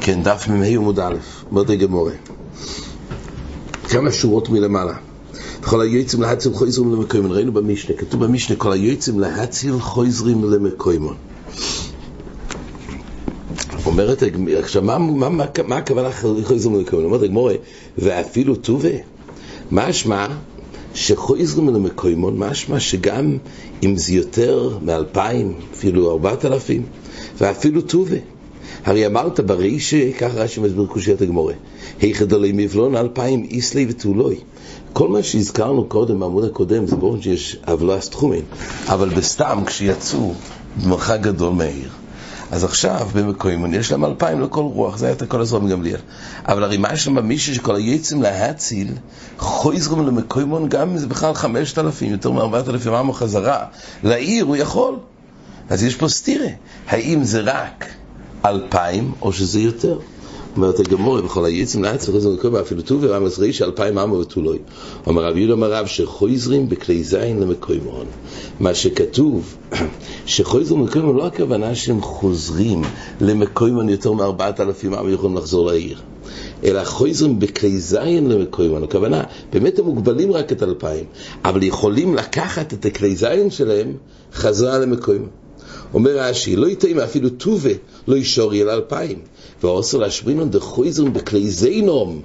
כן, דף מ"ה עמוד א', אומרת הגמורה. כמה שורות מלמעלה. כל היועצים להציל חויזרים למקוימון, ראינו במשנה, כתוב במשנה, כל היועצים להציל חויזרים למקוימון. אומרת, עכשיו, מה, מה, מה, מה הכוונה חויזרים למקוימון? אומרת הגמורה, ואפילו טובה. משמע שחויזרים למקוימון, משמע שגם אם זה יותר מאלפיים, אפילו ארבעת אלפים, ואפילו טובה. הרי אמרת ברישא, ככה רש"י מסביר קושיית הגמורה, היכד עלי מבלון אלפיים איסלי ותולוי. כל מה שהזכרנו קודם בעמוד הקודם זה ברור שיש אבלס תחומין, אבל בסתם כשיצאו במרחק גדול מהעיר. אז עכשיו במקוימון יש להם אלפיים לכל רוח, זה היה את הכל הזרום גמליאל. אבל הרי מה יש שם מישהו שכל היצם להציל, חויזרום למקוימון גם אם זה בכלל חמשת אלפים, יותר מארבעת אלפים עמו חזרה, לעיר הוא יכול. אז יש פה סתירה, האם זה רק אלפיים או שזה יותר? אומרת הגמורה, בכל היצים לארץ וחוזרים לקום אפילו טובי רמז ריש אלפיים עמו ותולוי. אומר רב יהודה אומר רב שחויזרים בכלי זין למקוימון. מה שכתוב שחויזרים למקוימון לא הכוונה שהם חוזרים למקוימון יותר מארבעת אלפים עמו יכולים לחזור לעיר. אלא חויזרים בכלי זין למקוימון. הכוונה, באמת הם מוגבלים רק את אלפיים, אבל יכולים לקחת את הכלי זין שלהם חזרה למקוימון. אומר רש"י, לא יתאים אפילו טובה, לא ישור אל אלפיים. ועושה להשברינון דחויזרון בכלי זינום,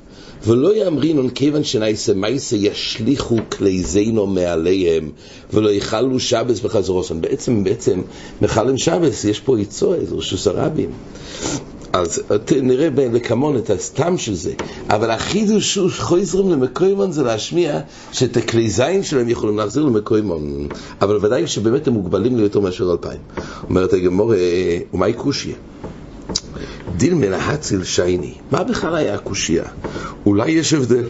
ולא יאמרינון כיוון שנייסה מייסה ישליכו כלי זינום מעליהם, ולא יחלו שבס בחזרוסון. בעצם, בעצם, מחלם שבס, יש פה יצוע, איזה רשוס הרבים. אז נראה לקמון את הסתם של זה, אבל החידוש הוא חויזרים למקוימון זה להשמיע שאת הכלי זין שלהם יכולים להחזיר למקוימון, אבל ודאי שבאמת הם מוגבלים ליותר מאשר אלפיים. אומרת הגמור, ומהי קושיה? דין מלהציל שייני, מה בכלל היה הקושייה? אולי יש הבדל.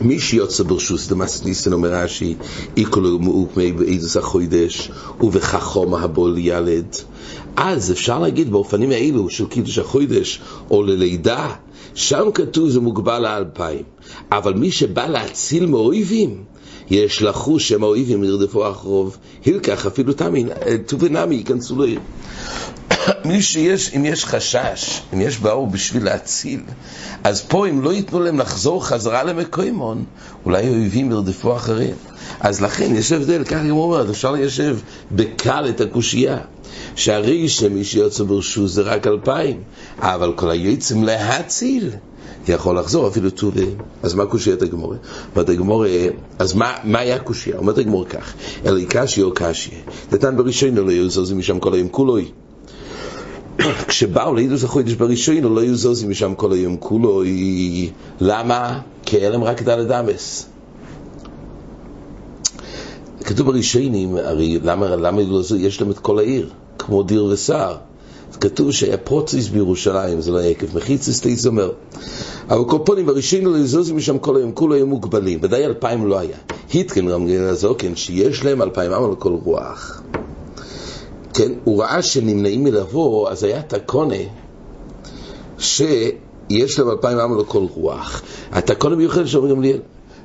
מי שיוצא ברשוס דמאס ניסן אומר רש"י, איקולו מאוקמי באיזוס החוידש ובחכום הבול ילד. אז אפשר להגיד באופנים האלו של קידוש החוידש או ללידה, שם כתוב זה מוגבל לאלפיים. אבל מי שבא להציל מאויבים, יש לחוש שהם האויבים ירדפו אחרוב, הילקח אפילו תמי, תובנמי ייכנסו לעיר. מי שיש, אם יש חשש, אם יש באו בשביל להציל, אז פה אם לא ייתנו להם לחזור חזרה למקוימון, אולי אויבים ירדפו אחרים. אז לכן יש הבדל, ככה גם אומרת, אפשר ליישב בקל את הקושייה. שהרי שמי שיוצא ברשות זה רק אלפיים, אבל כל היועצים להציל. יכול לחזור אפילו טובי. אז מה קושיית הגמורה? אומרת הגמורה, אז מה, מה היה קושייה? אומרת הגמורה כך, אלי קשי או קשי, נתן בראשון לא יהיו זוזים משם כל היום כולוי. כשבאו לעידוס החודש בראשון לא היו זוזים משם כל היום כולו, למה? כי היה להם רק דלת אמס. כתוב בראשונים, הרי למה, למה יש להם את כל העיר, כמו דיר וסער? כתוב שהיה פרוציס בירושלים, זה לא היה עקב מחיציס תיזומר. אבל כל פונים, בראשון לא יזוזים משם כל היום, כולו היו מוגבלים, ודאי אלפיים לא היה. היתקן רמגן הזוקן, שיש להם אלפיים עם על כל רוח. כן, הוא ראה שנמנעים מלבוא, אז היה תקונה שיש להם אלפיים על כל רוח. התקונה מיוחדת שאומרים גמליאל,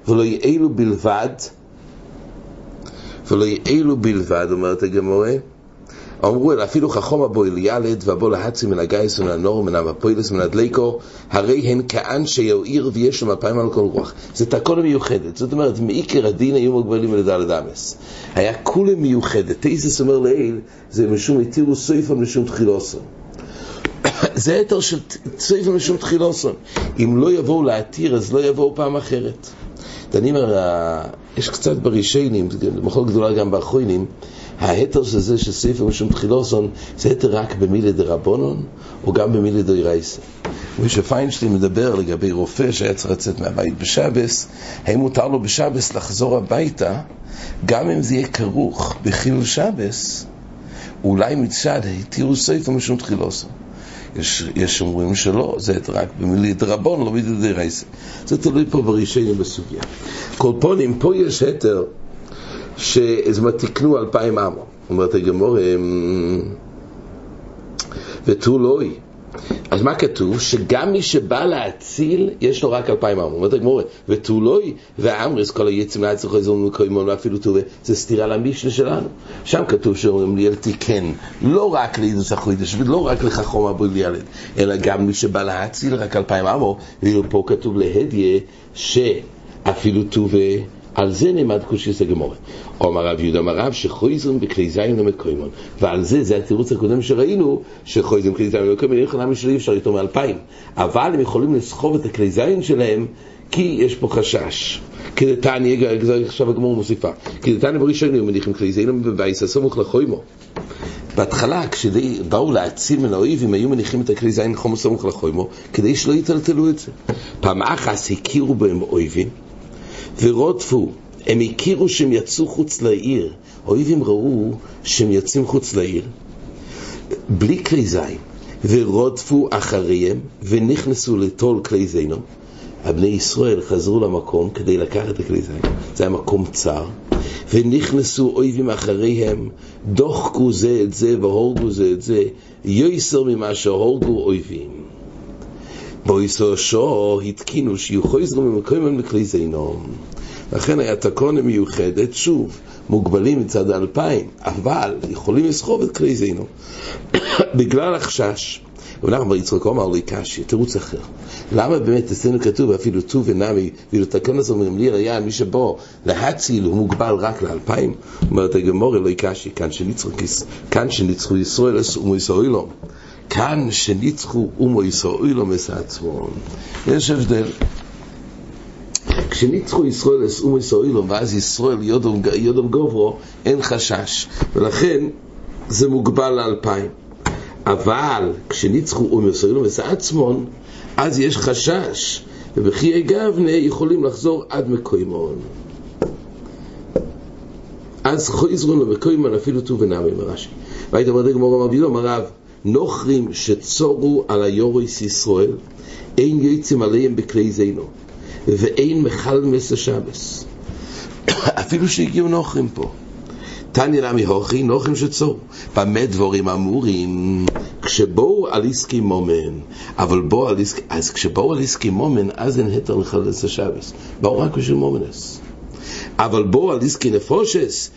ולא יעלו בלבד, ולא יעלו בלבד, אומרת הגמורה, אמרו אלא אפילו חכום הבו אל ילד ובו להצי מן הגייס ומן הנור ומן המפוילס ומן הדליקו הרי הן כאנשי העיר ויש להם אלפיים על כל רוח. זה תקונה מיוחדת זאת אומרת מעיקר הדין היו מוגבלים על ידי הדמס היה כולה מיוחדת. תאיסס אומר לעיל זה משום התירו סויפון משום תחילוסון. זה היתר של סויפון משום תחילוסון. אם לא יבואו להתיר אז לא יבואו פעם אחרת. דנים יש קצת ברישיינים, מחול גדולה גם באחרונים ההתר של זה שספר משום תחילוסון זה התר רק במילי דרבונון או גם במילי דרייסה. ושפיינשטיין מדבר לגבי רופא שהיה צריך לצאת מהבית בשבס, האם מותר לו בשבס לחזור הביתה גם אם זה יהיה כרוך בחילול שבס, אולי מצד התירו ספר משום תחילוסון. יש, יש אומרים שלא, זה רק במילי דרבון, לא במילי דרייסה. זה תלוי פה ברישיינים בסוגיה. כל פונים, פה יש התר שזאת אומרת, תקנו אלפיים עמו. אומרת הגמור, ותו לא היא. אז מה כתוב? שגם מי שבא להציל, יש לו רק אלפיים ארמון. אומרת הגמורה, ותולוי והאמרס כל היצים לעצר חזור מקוימון ואפילו תולה, זה סתירה למשנה שלנו. שם כתוב שאומרים לי אל תיקן, לא רק לעידוס החוידש, ולא רק לחכום אבו ילד, אלא גם מי שבא להציל רק אלפיים ארמון, ואילו פה כתוב להדיה, שאפילו תולה על זה נעמד קושיס הגמורה. אומר רב יהודה אמר רב שחויזרים בכלי זין למקוימון. ועל זה, זה התירוץ הקודם שראינו, שחויזרים בכלי זין למקוימון, אין שלא אי אפשר איתו מאלפיים. אבל הם יכולים לסחוב את הכלי זין שלהם, כי יש פה חשש. כדתניא, עכשיו הגמור מוסיפה, כדתניא בראשון היו מניחים כלי זין בבייס הסמוך לחוימו. בהתחלה, כשבאו להציל מן האויבים, היו מניחים את הכלי זין חומו סמוך לחוימו, כדי שלא יטלטלו את זה. פעם אחת הכירו בהם אויבים, ורודפו, הם הכירו שהם יצאו חוץ לעיר, אויבים ראו שהם יוצאים חוץ לעיר, בלי כלי זין, ורודפו אחריהם, ונכנסו לטול כלי זינו. הבני ישראל חזרו למקום כדי לקחת את הכלי זין, זה היה מקום צר, ונכנסו אויבים אחריהם, דוחקו זה את זה והורגו זה את זה, יויסר ממה שהורגו אויבים. בויסו שו התקינו שיהיו חוזרו ממקומן בכלי זינו. לכן היה תקונה מיוחדת, שוב, מוגבלים מצד האלפיים, אבל יכולים לסחוב את כלי זינו. בגלל החשש. בר יצחק אמר לי קשי, תירוץ אחר. למה באמת אצלנו כתוב אפילו ט"ו ונמי, ואילו הזה אומרים לי היה מי שבו להציל הוא מוגבל רק לאלפיים? אומרת הגמור אלוהי קשי, כאן שניצחו ישראל אומו ישראל כאן שניצחו אומו ישראל מסעצמון. יש הבדל. כשניצחו ישראל את אומו ישראל ואז ישראל יודום, גוברו, אין חשש. ולכן זה מוגבל לאלפיים. אבל כשניצחו אומו ישראל מסעצמון, אז יש חשש, ובחיי גבנה יכולים לחזור עד מקוימון. אז חוזרון למקוימון אפילו ט"ו ונמי מרש"י. והיית אומר דגמור אמר בילו, אמר רב, נוכרים שצורו על היוריס ישראל, אין יוצאים עליהם בכלי זינו, ואין מחל מסר שבס. אפילו שהגיעו נוכרים פה. תניא נמי הוכי, נוכרים שצורו. במה דבורים אמורים? כשבואו על עסקי מומן, אבל בואו על עסקי, אז כשבואו על עסקי מומן, אז אין היתר לחלס השבס. באו רק בשביל מומנס. אבל בואו על עסקי נפושס,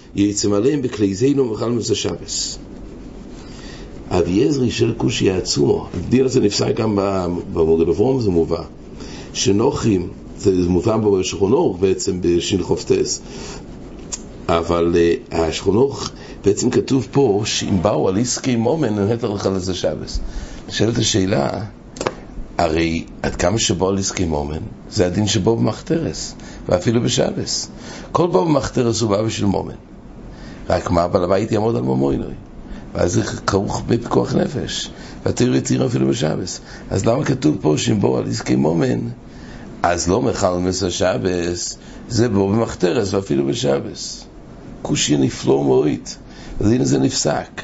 עליהם בכלי זינו וחל מסר שבס. אביעזרי של כושי עצומו, הדין הזה נפסק גם במוגד אברום, זה מובא, שנוחים, זה מובא בשכונוך בעצם בשין חופטס, אבל uh, השכונוך בעצם כתוב פה שאם באו על עסקי מומן, אני נתן לך לזה שבס. נשאלת השאלה, הרי עד כמה שבו על עסקי מומן, זה הדין שבו במחתרס, ואפילו בשבס. כל בו במחתרס הוא בא בשביל מומן. רק מה, בעל הבית יעמוד על ממוינוי. ואז זה כרוך בפיקוח נפש, והתיר יתיר אפילו בשבס. אז למה כתוב פה שאם בואו על עסקי מומן, אז לא מחל מסר שבס, זה בואו במחתרס ואפילו בשבס. כושי נפלא ומועית, אז הנה זה נפסק.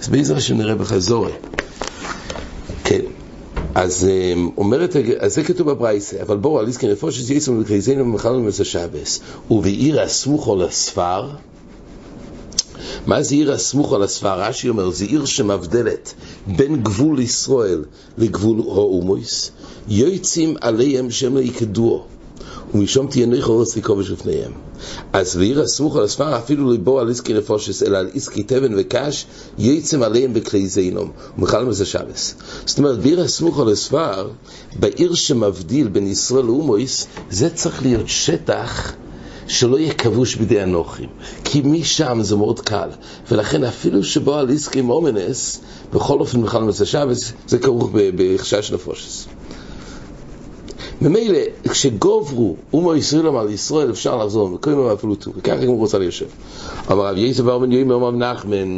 אז בעזר השם נראה בחזורי. כן. אז אומרת, אז זה כתוב בברייסה, אבל בואו על עסקי נפושת יצאו לקריזינו ומחל מסר שבס, ובעיר הסמוכו לספר, מה זה עיר הסמוך על הספר? רש"י אומר, זה עיר שמבדלת בין גבול ישראל לגבול האומויס, יוצאים עליהם שהם לא יקדוו, ומשום תהיה נויך אורץ לכובש לפניהם. אז בעיר הסמוך על הספר, אפילו ליבו על עסקי נפושס, אלא על עסקי תבן וקש, יוצאים עליהם בכלי זינום, ומחל מזה שבס. זאת אומרת, בעיר הסמוך על הספר, בעיר שמבדיל בין ישראל לאומויס, זה צריך להיות שטח שלא יהיה כבוש בידי הנוחים, כי משם זה מאוד קל, ולכן אפילו שבו על עסקי מומנס, בכל אופן בכלל מצא שבס, זה כרוך בחשש נפושס. ממילא, כשגוברו אומו ישראל אמר לישראל, אפשר לחזור, אפילו טוב, וככה גם רוצה ליישב. אמר רב יצא בר בן יוים אמר נחמן,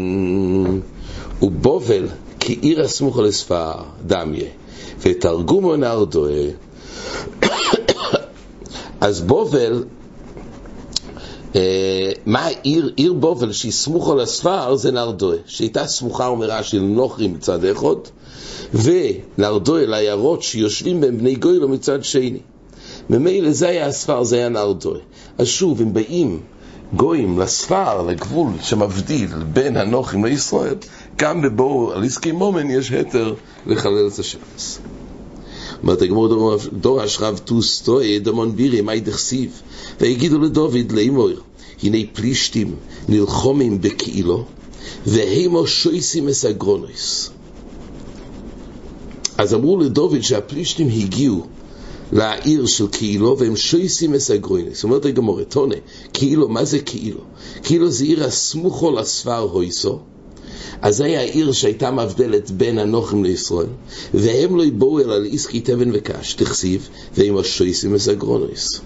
ובובל כעיר הסמוך לספר, דמיה, ותרגומו נרדוה, אז בובל מה עיר, עיר בובל שהיא סמוכה לספר זה נרדואה, שהייתה סמוכה אומרה של נוכרים מצד אחד, ונרדואה לעיירות שיושבים בהם בני גוילו מצד שני. ממילא זה היה הספר, זה היה נרדואה. אז שוב, אם באים גויים לספר, לגבול שמבדיל בין הנוחים לישראל, גם בבור על עסקי מומן יש היתר לחלל את השבס. אומרת הגמור דור אשרב טוס טועה דמון בירי מי דכסיב ויגידו לדוד לאמור הנה פלישתים נלחומים בקהילו והימו שויסים אסגרונוס אז אמרו לדוד שהפלישתים הגיעו לעיר של קהילו והם שויסים אסגרונוס אומרת הגמור תונה קהילו מה זה קהילו? קהילו זה עיר הסמוכו לספר הויסו אז זה היה העיר שהייתה מבדלת בין הנוחים לישראל, והם לא יבואו אלא לעסקי תבן וקש, תכסיב, ועם השויסים וסגרונויס.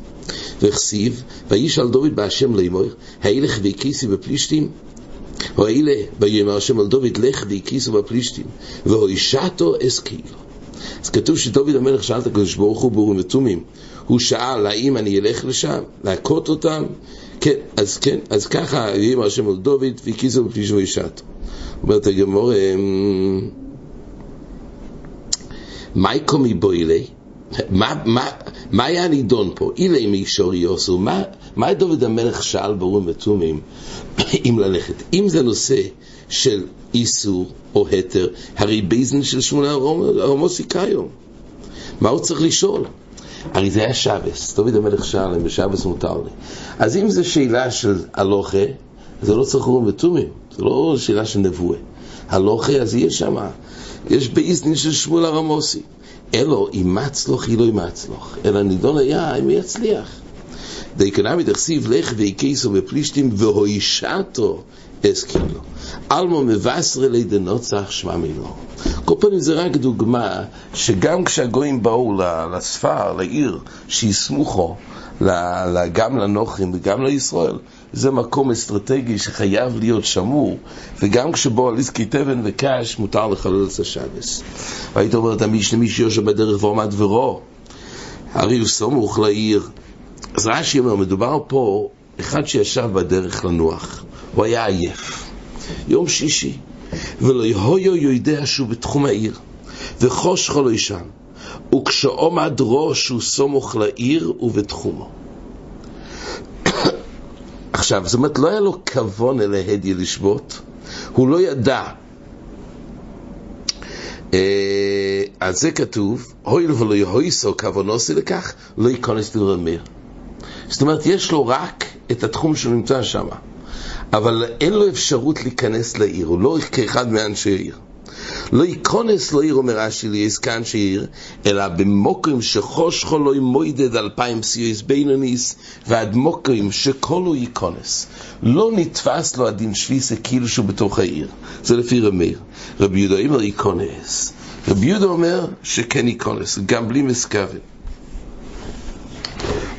וכסיב, וישאל דוד בהשם לאמור, הילך והקיסי בפלישתים? או אלה, ויאמר השם על דוד, לך והקיסו בפלישתים, והוישתו אס כאילו. אז כתוב שדוד המלך שאל את הקדוש ברוך הוא באורים ותומים, הוא שאל האם אני אלך לשם, להכות אותם? כן, אז כן, אז ככה יאמר השם אל דוד, והכית בפלישתים והושעת. אומרת הגמורא, מאי קא מיבעיא ליה, מה היה הנידון פה? אילימא אי שרי אי אסור, מה, מה דוד המלך שאל באורים ותומים אם ללכת? אם זה נושא של איסור או היתר, הרי בית דין של שמואל הרמתי קיים. מה הוא צריך לשאול? הרי זה היה שבס, דוד המלך שאל אם בשבס מותר לי. אז אם זו שאלה של הלוכה, זה לא צריך אורים ותומים. זה לא שאלה של נבואה. הלוכי, אז יש שם, יש באיזנין של שמואל הרמוסי. אלו, אם מצלוך, היא לא אם מצלוך. אלא נידון היה, אם יצליח. דייקנמי דכסיב לך והקיסו בפלישתים והוישתו אס כאילו. אלמו מבשרה לידי נוצח שמע מינו. כל פעמים זה רק דוגמה שגם כשהגויים באו לספר, לעיר, שיסמוכו גם לנוחים וגם לישראל, זה מקום אסטרטגי שחייב להיות שמור, וגם כשבו על עסקי תבן וקש מותר לחלל את השבס. והיית אומרת, מי שיושב בדרך ועומד ורו, הרי הוא סמוך לעיר. אז רש"י אומר, מדובר פה, אחד שישב בדרך לנוח, הוא היה עייף. יום שישי, ולא יהויו יודע שהוא בתחום העיר, וחושכו לא ישן, וכשעומד ראש הוא סמוך לעיר ובתחומו. עכשיו, זאת אומרת, לא היה לו כבון אל ההדיה לשבות, הוא לא ידע. אה, אז זה כתוב, הואיל ולא יהויסו כוונוסי לכך, לא ייכנס לרמיר. זאת אומרת, יש לו רק את התחום שהוא נמצא שם, אבל אין לו אפשרות להיכנס לעיר, הוא לא כאחד מאנשי העיר. לא ייכונס לא עיר אומר רש"י ליסקן שעיר, אלא במוקרים שחושכו לא ימוידד אלפיים סיוס בינוניס, ועד מוקרים שכלו ייכונס. לא נתפס לו הדין שוויסה כאילו שהוא בתוך העיר. זה לפי רמיר. רבי יהודה אומר ייכונס. רבי יהודה אומר שכן ייכונס, גם בלי מסכוון.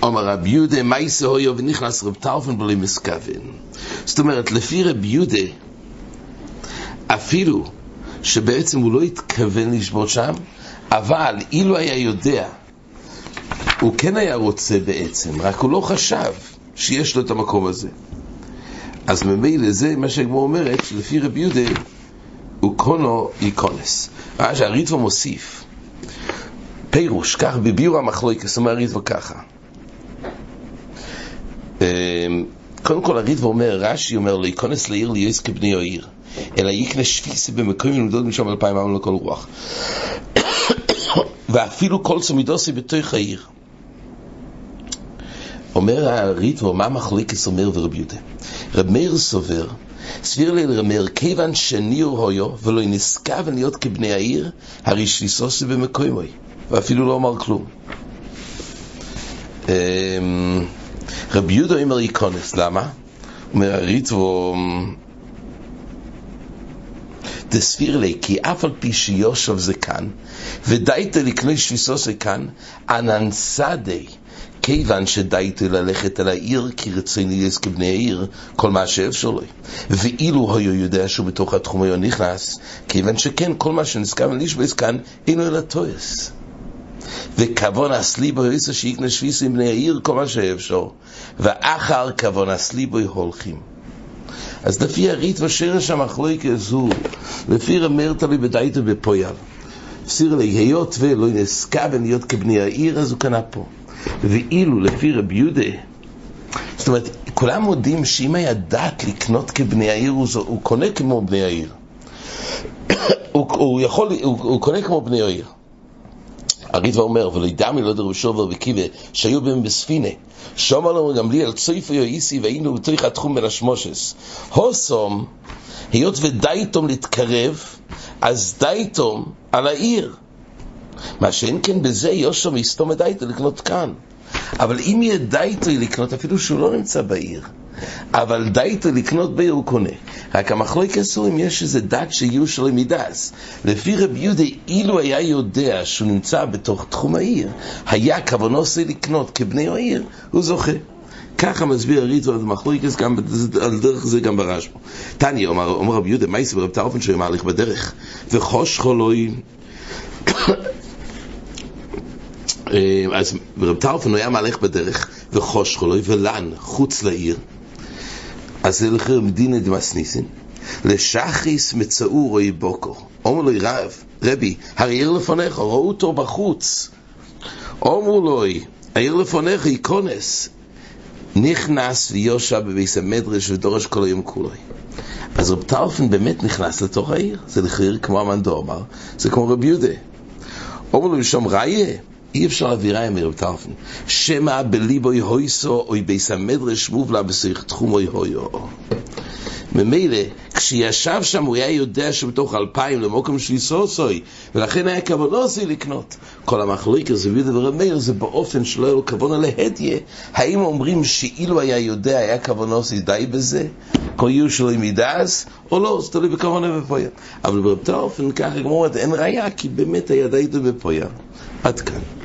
אומר רבי יהודה, מה יעשה הויו ונכנס רב טרפן בלי מסכוון. זאת אומרת, לפי רבי יהודה, אפילו שבעצם הוא לא התכוון לשבות שם, אבל אילו היה יודע, הוא כן היה רוצה בעצם, רק הוא לא חשב שיש לו את המקום הזה. אז ממילא זה מה שהגמור אומרת, שלפי רבי יהודה הוא קונו איקונס. מה שהריטבו מוסיף, פירוש, כך בביאור המחלוקס, אומר הריטבו ככה. אמ, קודם כל הריטבו אומר, רש"י אומר, להיכנס לעיר ליועץ כבני העיר. אלא יקנה שפיסה במקום למדוד משם אלפיים עמל לכל רוח. ואפילו כל סומידוסי בתוך העיר. אומר הריטבו, מה מחליקס אומר ורבי יהודה? רב מאיר סובר, סביר לי לרמר, כיוון שניר הויו ולא נשכב להיות כבני העיר, הרי שליסוסי במקומוי, ואפילו לא אמר כלום. אמ, רבי יהודה אומר איקונס, למה? אומר הריטבו, דסביר לי, כי אף על פי שיושב זה כאן, ודאית לקנוי שפיסו זה כאן, אננסדי, כיוון שדאית ללכת אל העיר, כי רציני יש כבני העיר, כל מה שאפשר לי. ואילו היו יודע שהוא בתוך התחום היה נכנס, כיוון שכן, כל מה שנזכר לנשבס כאן, אינו אלא טויס. וכבון אסלי בו יסע שיקנה שפיס עם בני העיר, כל מה שאפשר. ואחר כבון אסלי בו הולכים. אז לפי הריט ושרש המחלוקס הוא, לפי רמר תלוי בדייתו בפויאל. סיר לי, היות ולא נסקה להיות כבני העיר, אז הוא קנה פה. ואילו לפי רבי יהודה, זאת אומרת, כולם מודים שאם היה דעת לקנות כבני העיר, הוא, הוא קונה כמו בני העיר. הוא, הוא יכול, הוא, הוא קונה כמו בני עיר. הריטב"א אומר, ולא ידע מי לא דרב שובר וקיבה, שהיו בהם בספינה. שאומר לנו גם לי על צויפו יואיסי והיינו בתוך התחום בין השמושס. הוסום, היות ודייתום להתקרב, אז דייתום על העיר. מה שאין כן בזה יושם יסתום את דייתו לקנות כאן. אבל אם יהיה דייתו לקנות, אפילו שהוא לא נמצא בעיר, אבל דייתו לקנות בעיר הוא קונה. רק המחלוקת הוא אם יש איזה דת שיהיו שלו מידס. לפי רבי יהודה, אילו היה יודע שהוא נמצא בתוך תחום העיר, היה כוונו עושה לקנות כבני העיר, הוא זוכה. ככה מסביר הריטו על מחלוקת, גם על דרך זה גם ברשב"א. תניא, אומר, רבי יהודה, מה יסבר רב טרפון שהוא מהלך בדרך? וחוש חולוי אה, אז רב טרפון היה מהלך בדרך וחוש חולוי ולן, חוץ לעיר. אז זה לכם מדינא דמסניסין. לשחיס מצאו רואי בוקו. אומר לו רב, רבי, הרי עיר לפניך, ראו אותו בחוץ. אמרו לו, העיר לפניך היא כונס. נכנס ויושע בביס המדרש ודורש כל היום כולו. אז רב טרפון באמת נכנס לתוך העיר. זה לחיר כמו המנדור אמר, זה כמו רב יהודה. אמרו לו, שם ראיה, אי אפשר להעבירה עם רב טרפון. שמא בליבו יהויסו, אוי ביס המדרש מובלה בשיח תחום אוי הויו. ממילא, כשישב שם הוא היה יודע שבתוך אלפיים למוקם של יסוסוי, ולכן היה כוונוסי לקנות. כל המחלוקת זה ורב מאיר זה באופן שלא היה לו כוונה להדיה. האם אומרים שאילו היה יודע היה כוונוסי די בזה? כל יהיו שלו עם מידס, או לא, זה תלוי בכוונה בפויה. אבל באותו אופן ככה כמו אין ראייה, כי באמת היה די בפויה. עד כאן.